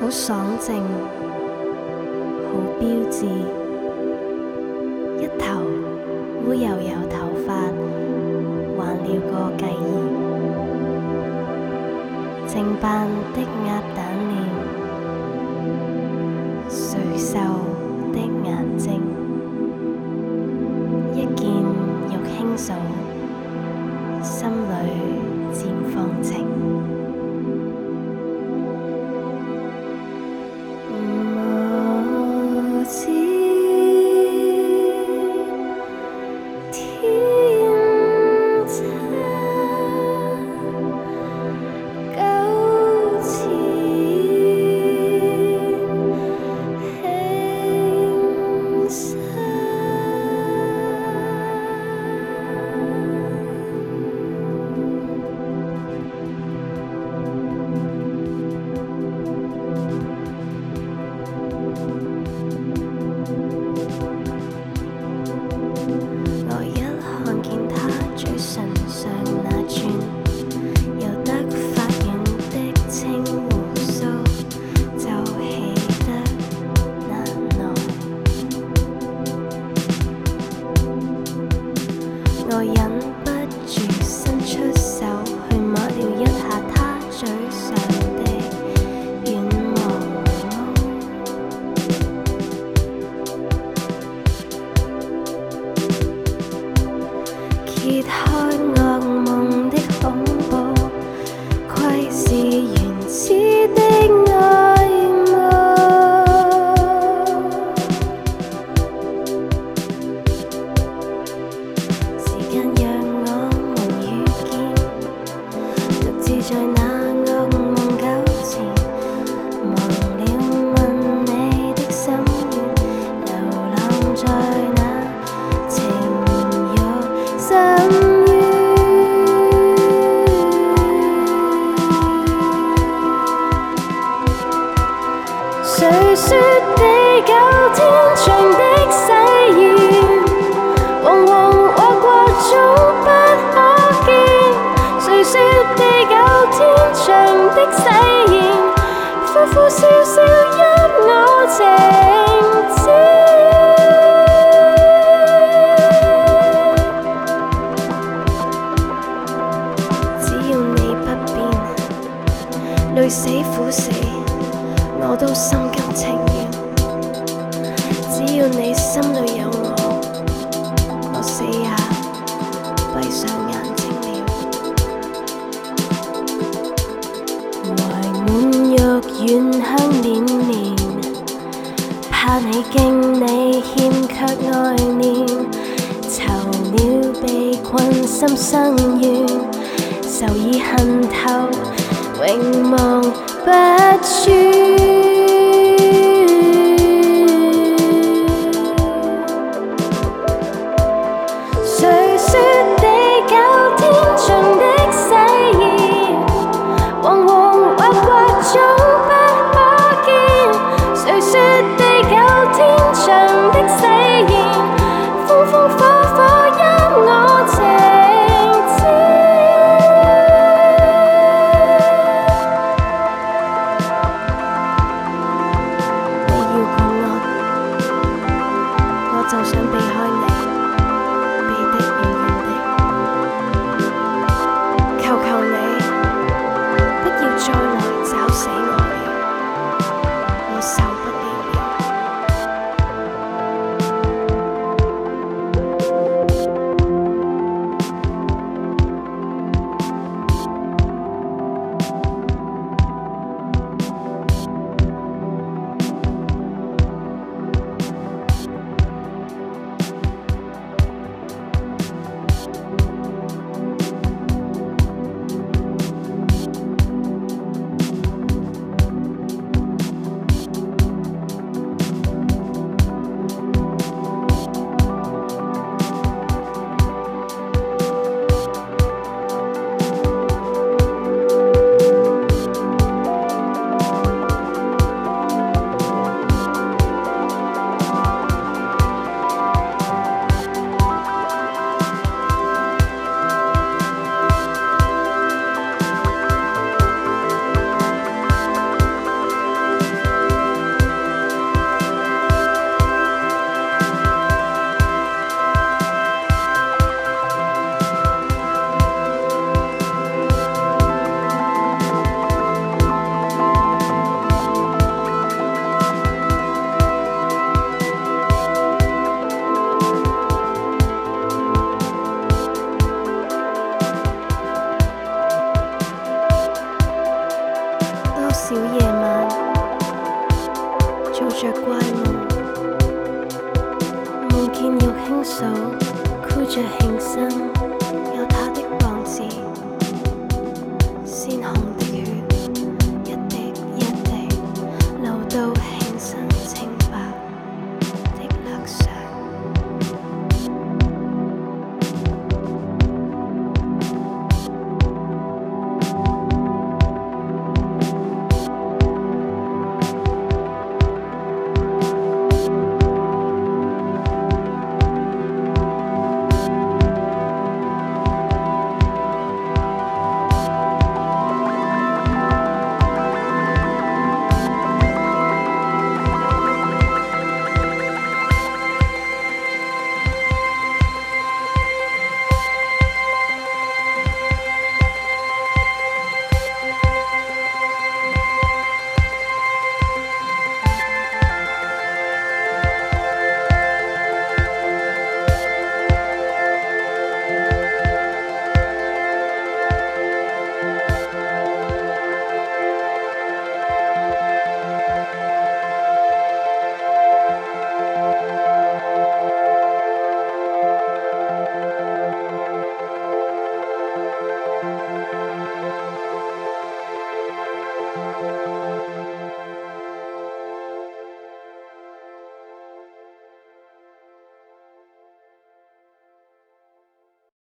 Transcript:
好爽正，好标致，一头乌油油头发，挽了个髻儿，正扮的鸭蛋脸，垂秀的眼睛，一见欲卿嫂，心里渐放情。everything 死苦死，我都心甘情愿。只要你心里有我，我死也闭上眼睛了。怀念若怨香绵绵，怕你敬你欠却爱念，囚鸟被困心生怨，仇已恨透。永望不穿。谁说地久天长的誓言，惶惶惑惑总不可见？谁说地久天长？就想避开你。手箍着庆生，有他的。